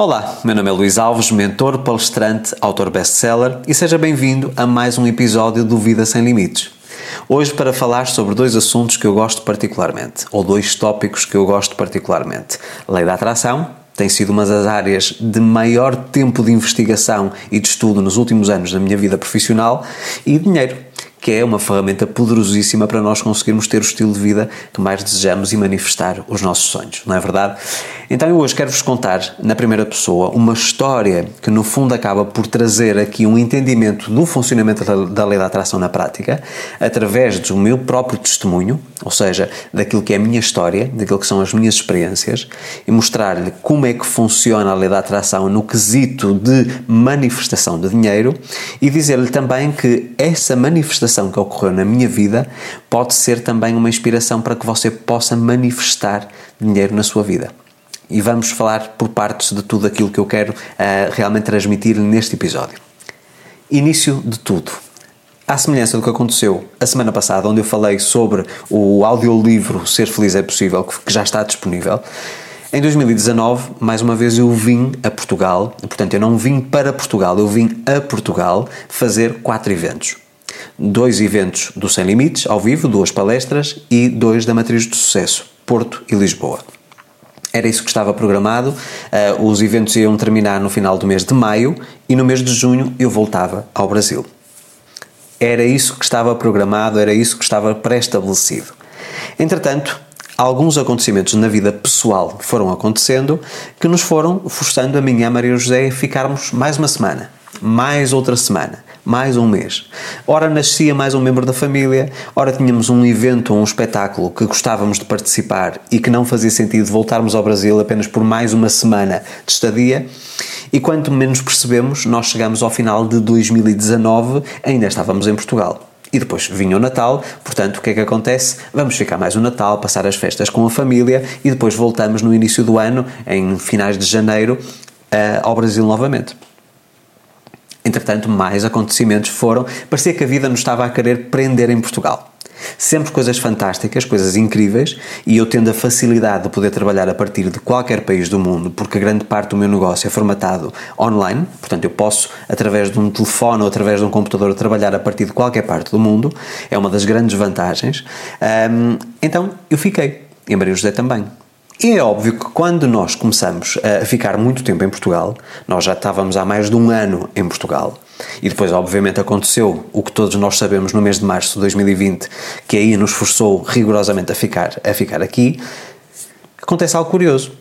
Olá, meu nome é Luís Alves, mentor, palestrante, autor best-seller e seja bem-vindo a mais um episódio do Vida Sem Limites. Hoje para falar sobre dois assuntos que eu gosto particularmente, ou dois tópicos que eu gosto particularmente. Lei da atração tem sido uma das áreas de maior tempo de investigação e de estudo nos últimos anos da minha vida profissional e dinheiro que é uma ferramenta poderosíssima para nós conseguirmos ter o estilo de vida que mais desejamos e manifestar os nossos sonhos, não é verdade? Então eu hoje quero-vos contar, na primeira pessoa, uma história que no fundo acaba por trazer aqui um entendimento do funcionamento da lei da atração na prática, através do meu próprio testemunho, ou seja, daquilo que é a minha história, daquilo que são as minhas experiências, e mostrar-lhe como é que funciona a lei da atração no quesito de manifestação de dinheiro e dizer-lhe também que essa manifestação que ocorreu na minha vida pode ser também uma inspiração para que você possa manifestar dinheiro na sua vida e vamos falar por partes de tudo aquilo que eu quero uh, realmente transmitir neste episódio. Início de tudo. À semelhança do que aconteceu a semana passada, onde eu falei sobre o audiolivro Ser Feliz é Possível, que já está disponível, em 2019, mais uma vez, eu vim a Portugal, portanto, eu não vim para Portugal, eu vim a Portugal fazer quatro eventos. Dois eventos do Sem Limites, ao vivo, duas palestras, e dois da Matriz do Sucesso, Porto e Lisboa. Era isso que estava programado. Uh, os eventos iam terminar no final do mês de maio e no mês de junho eu voltava ao Brasil. Era isso que estava programado, era isso que estava pré-estabelecido. Entretanto, alguns acontecimentos na vida pessoal foram acontecendo que nos foram forçando a mim e a Maria José a ficarmos mais uma semana, mais outra semana mais um mês. Ora nascia mais um membro da família, ora tínhamos um evento ou um espetáculo que gostávamos de participar e que não fazia sentido voltarmos ao Brasil apenas por mais uma semana de estadia. E quanto menos percebemos, nós chegamos ao final de 2019, ainda estávamos em Portugal. E depois vinha o Natal, portanto, o que é que acontece? Vamos ficar mais o Natal, passar as festas com a família e depois voltamos no início do ano, em finais de janeiro, eh, ao Brasil novamente. Entretanto, mais acontecimentos foram. Parecia que a vida nos estava a querer prender em Portugal. Sempre coisas fantásticas, coisas incríveis, e eu tendo a facilidade de poder trabalhar a partir de qualquer país do mundo, porque grande parte do meu negócio é formatado online, portanto eu posso, através de um telefone ou através de um computador, trabalhar a partir de qualquer parte do mundo, é uma das grandes vantagens. Um, então eu fiquei, e Maria José também. E é óbvio que quando nós começamos a ficar muito tempo em Portugal, nós já estávamos há mais de um ano em Portugal, e depois, obviamente, aconteceu o que todos nós sabemos no mês de março de 2020, que aí nos forçou rigorosamente a ficar, a ficar aqui, acontece algo curioso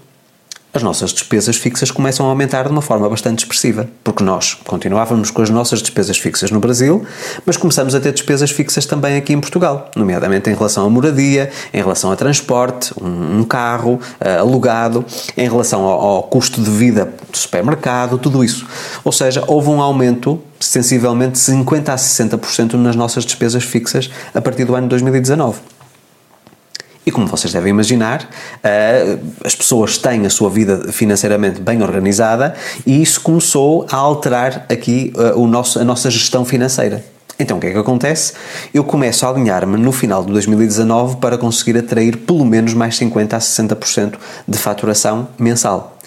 as nossas despesas fixas começam a aumentar de uma forma bastante expressiva, porque nós continuávamos com as nossas despesas fixas no Brasil, mas começamos a ter despesas fixas também aqui em Portugal, nomeadamente em relação à moradia, em relação a transporte, um, carro uh, alugado, em relação ao, ao custo de vida do supermercado, tudo isso. Ou seja, houve um aumento sensivelmente 50 a 60% nas nossas despesas fixas a partir do ano 2019. E como vocês devem imaginar, uh, as pessoas têm a sua vida financeiramente bem organizada e isso começou a alterar aqui uh, o nosso, a nossa gestão financeira. Então o que é que acontece? Eu começo a alinhar-me no final de 2019 para conseguir atrair pelo menos mais 50 a 60% de faturação mensal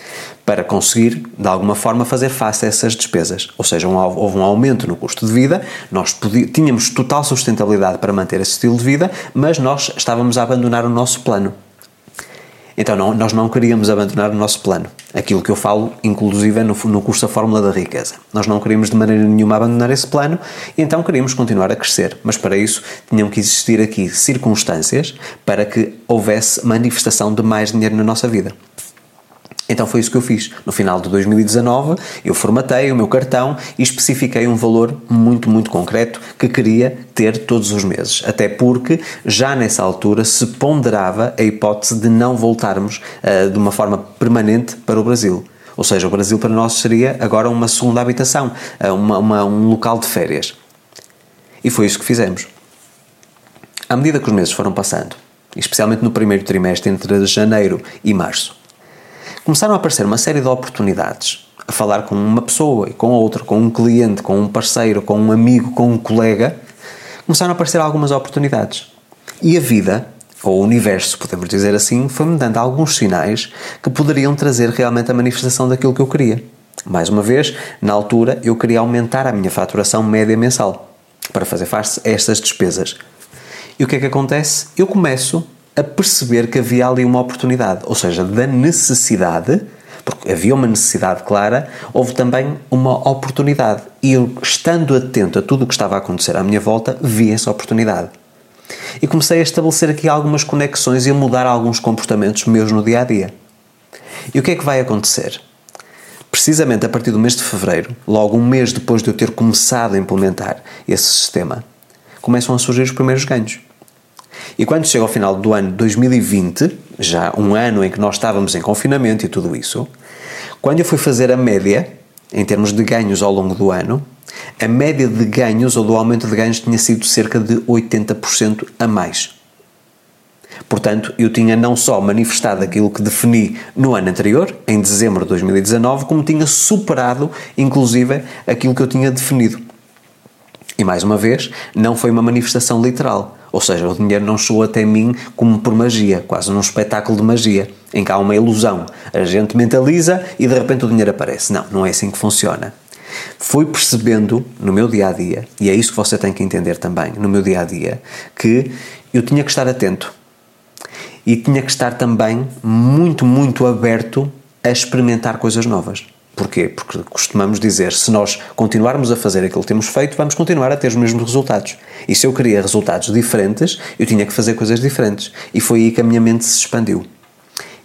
para conseguir, de alguma forma, fazer face a essas despesas. Ou seja, um, houve um aumento no custo de vida, nós tínhamos total sustentabilidade para manter esse estilo de vida, mas nós estávamos a abandonar o nosso plano. Então, não, nós não queríamos abandonar o nosso plano. Aquilo que eu falo, inclusive, é no, no curso A Fórmula da Riqueza. Nós não queríamos de maneira nenhuma abandonar esse plano, então queríamos continuar a crescer. Mas para isso, tinham que existir aqui circunstâncias para que houvesse manifestação de mais dinheiro na nossa vida. Então foi isso que eu fiz. No final de 2019, eu formatei o meu cartão e especifiquei um valor muito, muito concreto que queria ter todos os meses. Até porque já nessa altura se ponderava a hipótese de não voltarmos uh, de uma forma permanente para o Brasil. Ou seja, o Brasil para nós seria agora uma segunda habitação, uh, uma, uma, um local de férias. E foi isso que fizemos. À medida que os meses foram passando, especialmente no primeiro trimestre entre janeiro e março, começaram a aparecer uma série de oportunidades a falar com uma pessoa e com outra, com um cliente, com um parceiro, com um amigo, com um colega. Começaram a aparecer algumas oportunidades. E a vida ou o universo, podemos dizer assim, foi-me dando alguns sinais que poderiam trazer realmente a manifestação daquilo que eu queria. Mais uma vez, na altura eu queria aumentar a minha faturação média mensal para fazer face a estas despesas. E o que é que acontece? Eu começo a perceber que havia ali uma oportunidade, ou seja, da necessidade, porque havia uma necessidade clara, houve também uma oportunidade. E eu, estando atento a tudo o que estava a acontecer à minha volta, vi essa oportunidade. E comecei a estabelecer aqui algumas conexões e a mudar alguns comportamentos meus no dia a dia. E o que é que vai acontecer? Precisamente a partir do mês de fevereiro, logo um mês depois de eu ter começado a implementar esse sistema, começam a surgir os primeiros ganhos. E quando chega ao final do ano 2020, já um ano em que nós estávamos em confinamento e tudo isso, quando eu fui fazer a média, em termos de ganhos ao longo do ano, a média de ganhos ou do aumento de ganhos tinha sido cerca de 80% a mais. Portanto, eu tinha não só manifestado aquilo que defini no ano anterior, em dezembro de 2019, como tinha superado, inclusive, aquilo que eu tinha definido. E mais uma vez, não foi uma manifestação literal. Ou seja, o dinheiro não chegou até mim como por magia, quase num espetáculo de magia, em que há uma ilusão. A gente mentaliza e de repente o dinheiro aparece. Não, não é assim que funciona. Fui percebendo no meu dia a dia, e é isso que você tem que entender também, no meu dia a dia, que eu tinha que estar atento e tinha que estar também muito, muito aberto a experimentar coisas novas. Porquê? Porque costumamos dizer, se nós continuarmos a fazer aquilo que temos feito, vamos continuar a ter os mesmos resultados. E se eu queria resultados diferentes, eu tinha que fazer coisas diferentes. E foi aí que a minha mente se expandiu.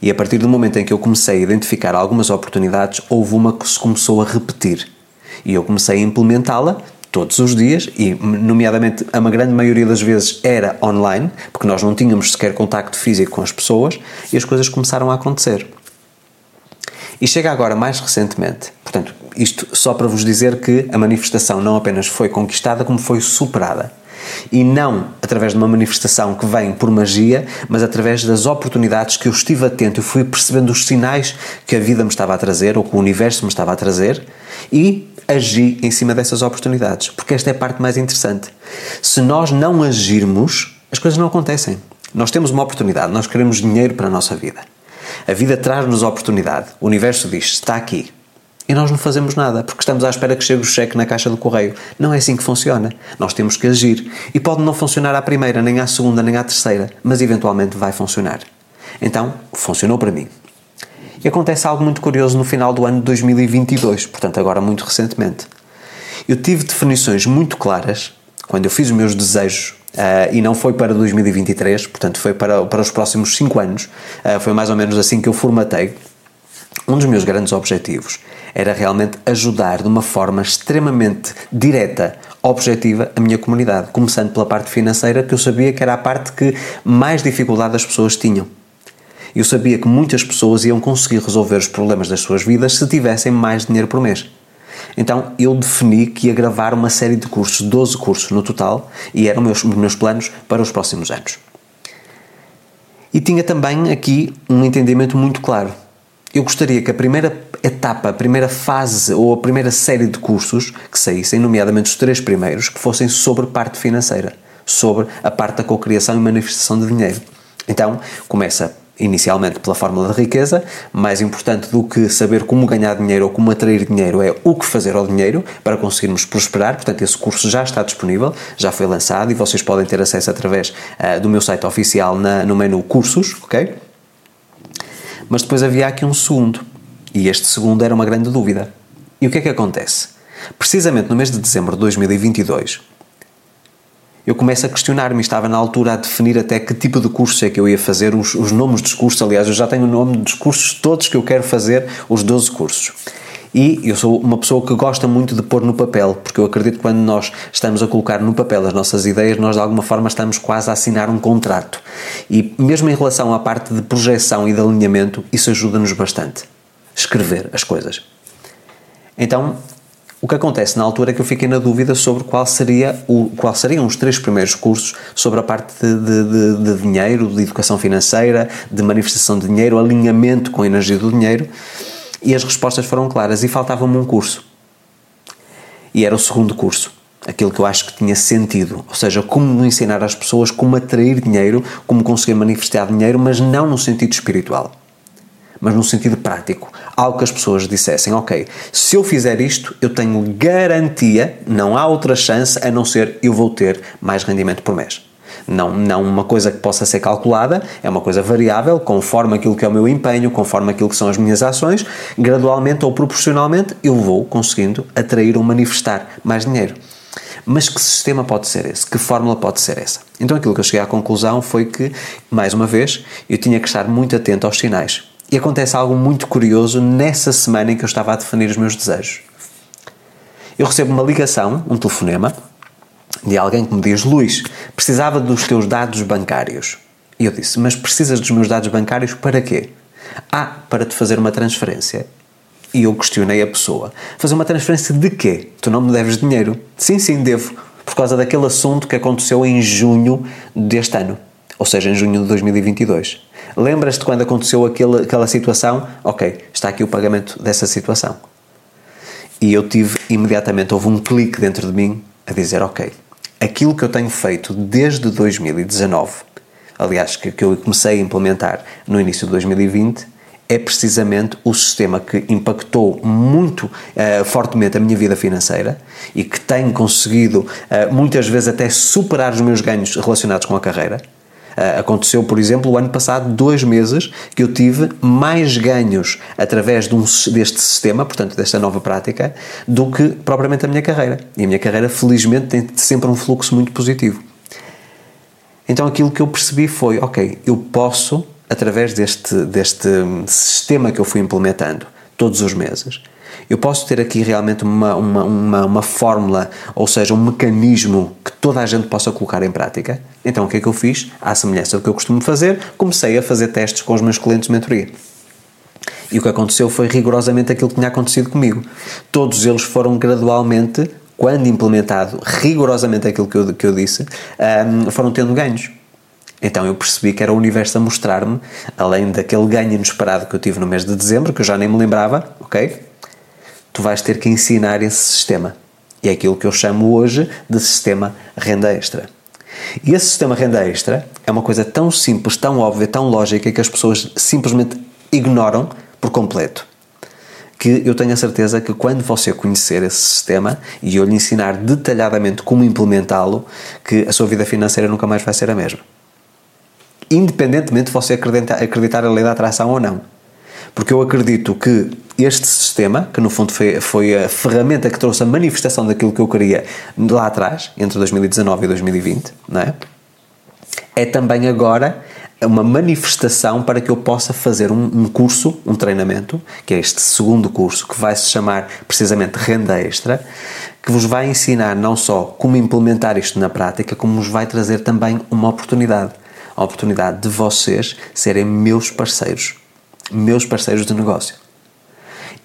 E a partir do momento em que eu comecei a identificar algumas oportunidades, houve uma que se começou a repetir. E eu comecei a implementá-la todos os dias e, nomeadamente, a uma grande maioria das vezes era online, porque nós não tínhamos sequer contacto físico com as pessoas e as coisas começaram a acontecer. E chega agora mais recentemente, portanto, isto só para vos dizer que a manifestação não apenas foi conquistada, como foi superada. E não através de uma manifestação que vem por magia, mas através das oportunidades que eu estive atento e fui percebendo os sinais que a vida me estava a trazer ou que o universo me estava a trazer e agi em cima dessas oportunidades. Porque esta é a parte mais interessante. Se nós não agirmos, as coisas não acontecem. Nós temos uma oportunidade, nós queremos dinheiro para a nossa vida. A vida traz-nos oportunidade. O universo diz: está aqui. E nós não fazemos nada, porque estamos à espera que chegue o cheque na caixa do correio. Não é assim que funciona. Nós temos que agir. E pode não funcionar à primeira, nem à segunda, nem à terceira, mas eventualmente vai funcionar. Então, funcionou para mim. E acontece algo muito curioso no final do ano de 2022, portanto, agora muito recentemente. Eu tive definições muito claras quando eu fiz os meus desejos Uh, e não foi para 2023, portanto foi para, para os próximos 5 anos, uh, foi mais ou menos assim que eu formatei. Um dos meus grandes objetivos era realmente ajudar de uma forma extremamente direta, objetiva, a minha comunidade, começando pela parte financeira, que eu sabia que era a parte que mais dificuldade as pessoas tinham. Eu sabia que muitas pessoas iam conseguir resolver os problemas das suas vidas se tivessem mais dinheiro por mês. Então eu defini que ia gravar uma série de cursos, 12 cursos no total, e eram meus, os meus planos para os próximos anos. E tinha também aqui um entendimento muito claro. Eu gostaria que a primeira etapa, a primeira fase ou a primeira série de cursos que saíssem, nomeadamente os três primeiros, que fossem sobre parte financeira, sobre a parte da cocriação e manifestação de dinheiro. Então, começa inicialmente pela fórmula da riqueza, mais importante do que saber como ganhar dinheiro ou como atrair dinheiro é o que fazer ao dinheiro para conseguirmos prosperar. Portanto, esse curso já está disponível, já foi lançado e vocês podem ter acesso através uh, do meu site oficial na, no menu cursos, ok? Mas depois havia aqui um segundo, e este segundo era uma grande dúvida. E o que é que acontece? Precisamente no mês de dezembro de 2022, eu começo a questionar-me. Estava na altura a definir até que tipo de curso é que eu ia fazer, os, os nomes dos cursos. Aliás, eu já tenho o nome dos cursos todos que eu quero fazer, os 12 cursos. E eu sou uma pessoa que gosta muito de pôr no papel, porque eu acredito que quando nós estamos a colocar no papel as nossas ideias, nós de alguma forma estamos quase a assinar um contrato. E mesmo em relação à parte de projeção e de alinhamento, isso ajuda-nos bastante. Escrever as coisas. Então, o que acontece na altura é que eu fiquei na dúvida sobre qual seria o, qual seriam os três primeiros cursos sobre a parte de, de, de, de dinheiro, de educação financeira, de manifestação de dinheiro, alinhamento com a energia do dinheiro, e as respostas foram claras e faltava-me um curso. E era o segundo curso. aquilo que eu acho que tinha sentido, ou seja, como ensinar às pessoas como atrair dinheiro, como conseguir manifestar dinheiro, mas não no sentido espiritual, mas no sentido prático. Algo que as pessoas dissessem, ok, se eu fizer isto, eu tenho garantia, não há outra chance a não ser eu vou ter mais rendimento por mês. Não, não uma coisa que possa ser calculada, é uma coisa variável, conforme aquilo que é o meu empenho, conforme aquilo que são as minhas ações, gradualmente ou proporcionalmente eu vou conseguindo atrair ou manifestar mais dinheiro. Mas que sistema pode ser esse? Que fórmula pode ser essa? Então aquilo que eu cheguei à conclusão foi que, mais uma vez, eu tinha que estar muito atento aos sinais. E acontece algo muito curioso nessa semana em que eu estava a definir os meus desejos. Eu recebo uma ligação, um telefonema, de alguém que me diz: Luís, precisava dos teus dados bancários. E eu disse: Mas precisas dos meus dados bancários para quê? Ah, para te fazer uma transferência. E eu questionei a pessoa: Fazer uma transferência de quê? Tu não me deves dinheiro? Sim, sim, devo. Por causa daquele assunto que aconteceu em junho deste ano. Ou seja, em junho de 2022. Lembras-te quando aconteceu aquele, aquela situação? Ok, está aqui o pagamento dessa situação. E eu tive imediatamente, houve um clique dentro de mim a dizer: Ok, aquilo que eu tenho feito desde 2019, aliás, que, que eu comecei a implementar no início de 2020, é precisamente o sistema que impactou muito uh, fortemente a minha vida financeira e que tenho conseguido uh, muitas vezes até superar os meus ganhos relacionados com a carreira. Uh, aconteceu, por exemplo, o ano passado, dois meses, que eu tive mais ganhos através de um, deste sistema, portanto, desta nova prática, do que propriamente a minha carreira. E a minha carreira, felizmente, tem sempre um fluxo muito positivo. Então, aquilo que eu percebi foi: ok, eu posso, através deste, deste sistema que eu fui implementando todos os meses, eu posso ter aqui realmente uma, uma, uma, uma, fórmula, ou seja, um mecanismo que toda a gente possa colocar em prática. Então o que é que eu fiz? À semelhança do que eu costumo fazer, comecei a fazer testes com os meus clientes de mentoria. E o que aconteceu foi rigorosamente aquilo que tinha acontecido comigo. Todos eles foram gradualmente, quando implementado rigorosamente aquilo que eu, que eu disse, um, foram tendo ganhos. Então eu percebi que era o universo a mostrar-me, além daquele ganho inesperado que eu tive no mês de dezembro, que eu já nem me lembrava, ok? Tu vais ter que ensinar esse sistema. E é aquilo que eu chamo hoje de sistema renda extra. E esse sistema renda extra é uma coisa tão simples, tão óbvia, tão lógica que as pessoas simplesmente ignoram por completo. Que eu tenho a certeza que quando você conhecer esse sistema e eu lhe ensinar detalhadamente como implementá-lo, que a sua vida financeira nunca mais vai ser a mesma. Independentemente de você acreditar, acreditar lei da atração ou não. Porque eu acredito que este sistema, que no fundo foi, foi a ferramenta que trouxe a manifestação daquilo que eu queria lá atrás, entre 2019 e 2020, não é? É também agora uma manifestação para que eu possa fazer um, um, curso, um treinamento, que é este segundo curso, que vai se chamar precisamente Renda Extra, que vos vai ensinar não só como implementar isto na prática, como vos vai trazer também uma oportunidade. A oportunidade de vocês serem meus parceiros, meus parceiros de negócio.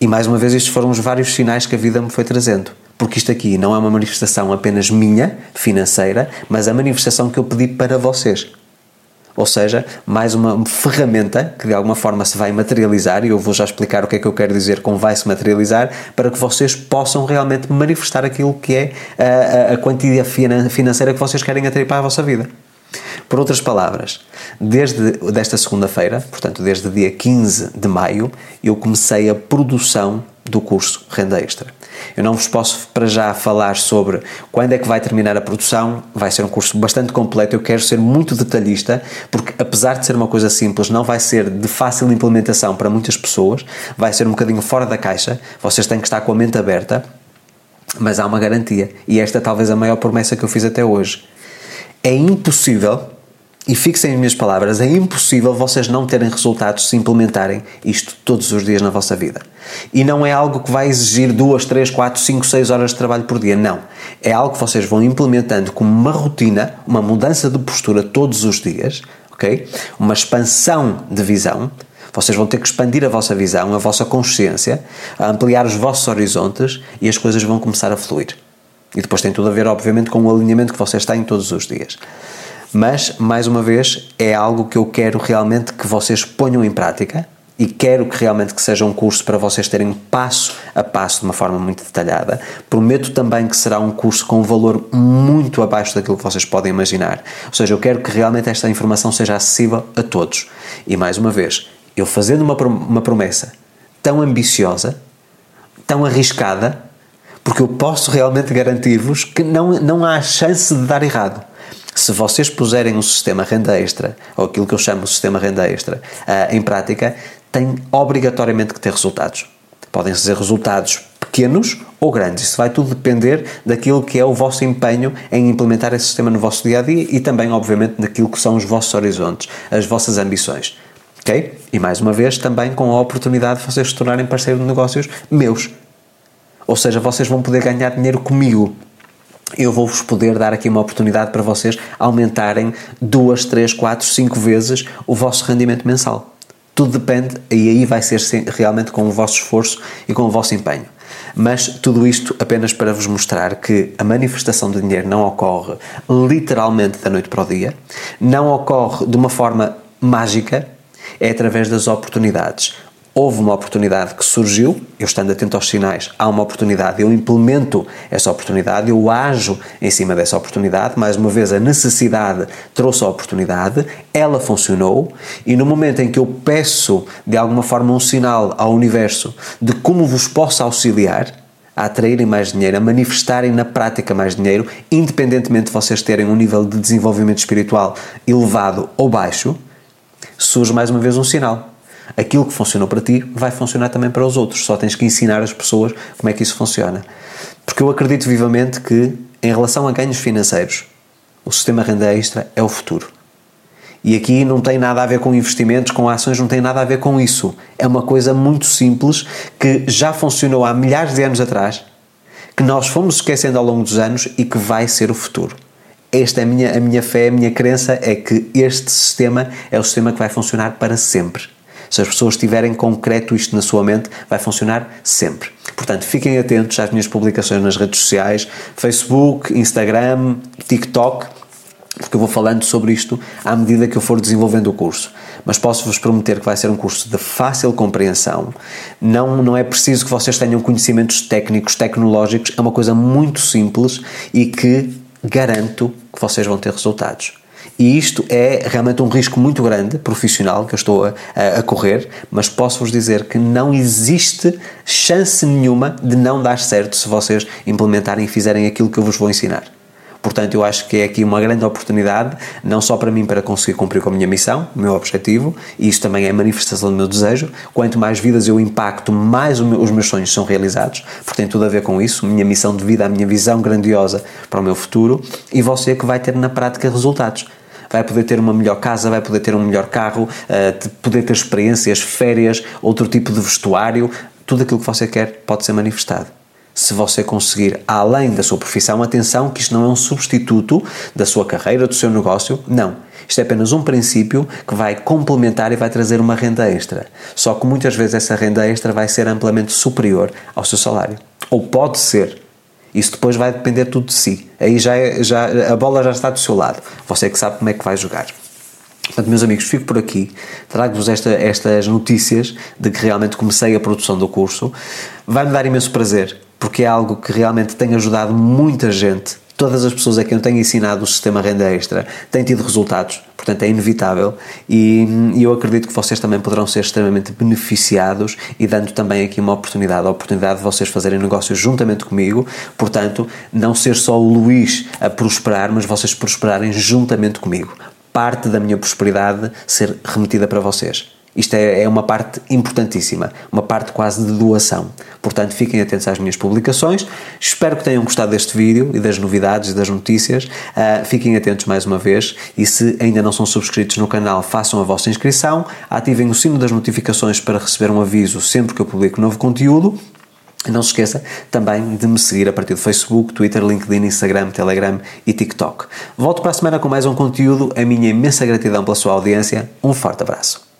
E mais uma vez, estes foram os vários sinais que a vida me foi trazendo. Porque isto aqui não é uma manifestação apenas minha, financeira, mas a manifestação que eu pedi para vocês. Ou seja, mais uma ferramenta que de alguma forma se vai materializar, e eu vou já explicar o que é que eu quero dizer com vai se materializar, para que vocês possam realmente manifestar aquilo que é a, a, a quantia financeira que vocês querem atrair para a vossa vida. Por outras palavras, desde desta segunda-feira, portanto desde dia 15 de maio, eu comecei a produção do curso Renda Extra. Eu não vos posso para já falar sobre quando é que vai terminar a produção, vai ser um curso bastante completo, eu quero ser muito detalhista, porque apesar de ser uma coisa simples, não vai ser de fácil implementação para muitas pessoas, vai ser um bocadinho fora da caixa, vocês têm que estar com a mente aberta, mas há uma garantia, e esta é talvez a maior promessa que eu fiz até hoje é impossível, e fixem as minhas palavras, é impossível vocês não terem resultados se implementarem isto todos os dias na vossa vida. E não é algo que vai exigir 2, 3, 4, 5, 6 horas de trabalho por dia, não. É algo que vocês vão implementando como uma rotina, uma mudança de postura todos os dias, ok? Uma expansão de visão. Vocês vão ter que expandir a vossa visão, a vossa consciência, ampliar os vossos horizontes e as coisas vão começar a fluir. E depois tem tudo a ver, obviamente, com o alinhamento que vocês têm todos os dias. Mas, mais uma vez, é algo que eu quero realmente que vocês ponham em prática, e quero que realmente que seja um curso para vocês terem passo a passo de uma forma muito detalhada. Prometo também que será um curso com um valor muito abaixo daquilo que vocês podem imaginar. Ou seja, eu quero que realmente esta informação seja acessível a todos. E mais uma vez, eu fazendo uma, uma promessa tão ambiciosa, tão arriscada, porque eu posso realmente garantir-vos que não, não há chance de dar errado. Se vocês puserem um sistema renda extra, ou aquilo que eu chamo de sistema renda extra, uh, em prática, tem obrigatoriamente que ter resultados. Podem ser resultados pequenos ou grandes. Isso vai tudo depender daquilo que é o vosso empenho em implementar esse sistema no vosso dia a dia e também, obviamente, daquilo que são os vossos horizontes, as vossas ambições. Ok? E mais uma vez, também com a oportunidade de vocês se tornarem parceiros de negócios meus. Ou seja, vocês vão poder ganhar dinheiro comigo eu vou-vos poder dar aqui uma oportunidade para vocês aumentarem duas, três, quatro, cinco vezes o vosso rendimento mensal. Tudo depende, e aí vai ser realmente com o vosso esforço e com o vosso empenho. Mas tudo isto apenas para vos mostrar que a manifestação de dinheiro não ocorre literalmente da noite para o dia, não ocorre de uma forma mágica, é através das oportunidades houve uma oportunidade que surgiu, eu estando atento aos sinais, há uma oportunidade, eu implemento essa oportunidade, eu ajo em cima dessa oportunidade, mais uma vez a necessidade trouxe a oportunidade, ela funcionou e no momento em que eu peço de alguma forma um sinal ao universo de como vos posso auxiliar, a atraírem mais dinheiro, a manifestarem na prática mais dinheiro, independentemente de vocês terem um nível de desenvolvimento espiritual elevado ou baixo, surge mais uma vez um sinal aquilo que funcionou para ti vai funcionar também para os outros. Só tens que ensinar as pessoas como é que isso funciona. Porque eu acredito vivamente que, em relação a ganhos financeiros, o sistema renda extra é o futuro. E aqui não tem nada a ver com investimentos, com ações, não tem nada a ver com isso. É uma coisa muito simples que já funcionou há milhares de anos atrás, que nós fomos esquecendo ao longo dos anos e que vai ser o futuro. Esta é a minha, a minha fé, a minha crença é que este sistema é o sistema que vai funcionar para sempre. Se as pessoas tiverem concreto isto na sua mente, vai funcionar sempre. Portanto, fiquem atentos às minhas publicações nas redes sociais, Facebook, Instagram, TikTok, porque eu vou falando sobre isto à medida que eu for desenvolvendo o curso. Mas posso-vos prometer que vai ser um curso de fácil compreensão. Não, não é preciso que vocês tenham conhecimentos técnicos, tecnológicos, é uma coisa muito simples e que garanto que vocês vão ter resultados. E isto é realmente um risco muito grande, profissional, que eu estou a, a correr, mas posso-vos dizer que não existe chance nenhuma de não dar certo se vocês implementarem e fizerem aquilo que eu vos vou ensinar. Portanto, eu acho que é aqui uma grande oportunidade, não só para mim para conseguir cumprir com a minha missão, o meu objetivo, e isso também é manifestação do meu desejo. Quanto mais vidas eu impacto, mais os meus sonhos são realizados, porque tem tudo a ver com isso, minha missão de vida, a minha visão grandiosa para o meu futuro, e você que vai ter na prática resultados. Vai poder ter uma melhor casa, vai poder ter um melhor carro, uh, poder ter experiências, férias, outro tipo de vestuário, tudo aquilo que você quer pode ser manifestado. Se você conseguir, além da sua profissão, atenção que isto não é um substituto da sua carreira, do seu negócio, não. Isto é apenas um princípio que vai complementar e vai trazer uma renda extra. Só que muitas vezes essa renda extra vai ser amplamente superior ao seu salário. Ou pode ser, isso depois vai depender tudo de si. Aí já, é, já a bola já está do seu lado. Você é que sabe como é que vai jogar. Portanto, meus amigos, fico por aqui. Trago-vos esta, estas notícias de que realmente comecei a produção do curso. Vai-me dar imenso prazer, porque é algo que realmente tem ajudado muita gente todas as pessoas a quem eu tenho ensinado o sistema renda extra têm tido resultados, portanto é inevitável e, e, eu acredito que vocês também poderão ser extremamente beneficiados e dando também aqui uma oportunidade, a oportunidade de vocês fazerem negócios juntamente comigo, portanto não ser só o Luís a prosperar, mas vocês prosperarem juntamente comigo. Parte da minha prosperidade ser remetida para vocês. Isto é, é, uma parte importantíssima, uma parte quase de doação. Portanto, fiquem atentos às minhas publicações. Espero que tenham gostado deste vídeo e das novidades e das notícias. Uh, fiquem atentos mais uma vez e se ainda não são subscritos no canal, façam a vossa inscrição, ativem o sino das notificações para receber um aviso sempre que eu publico novo conteúdo. Não se esqueça também de me seguir a partir do Facebook, Twitter, LinkedIn, Instagram, Telegram e TikTok. Volto para a semana com mais um conteúdo. A minha imensa gratidão pela sua audiência. Um forte abraço.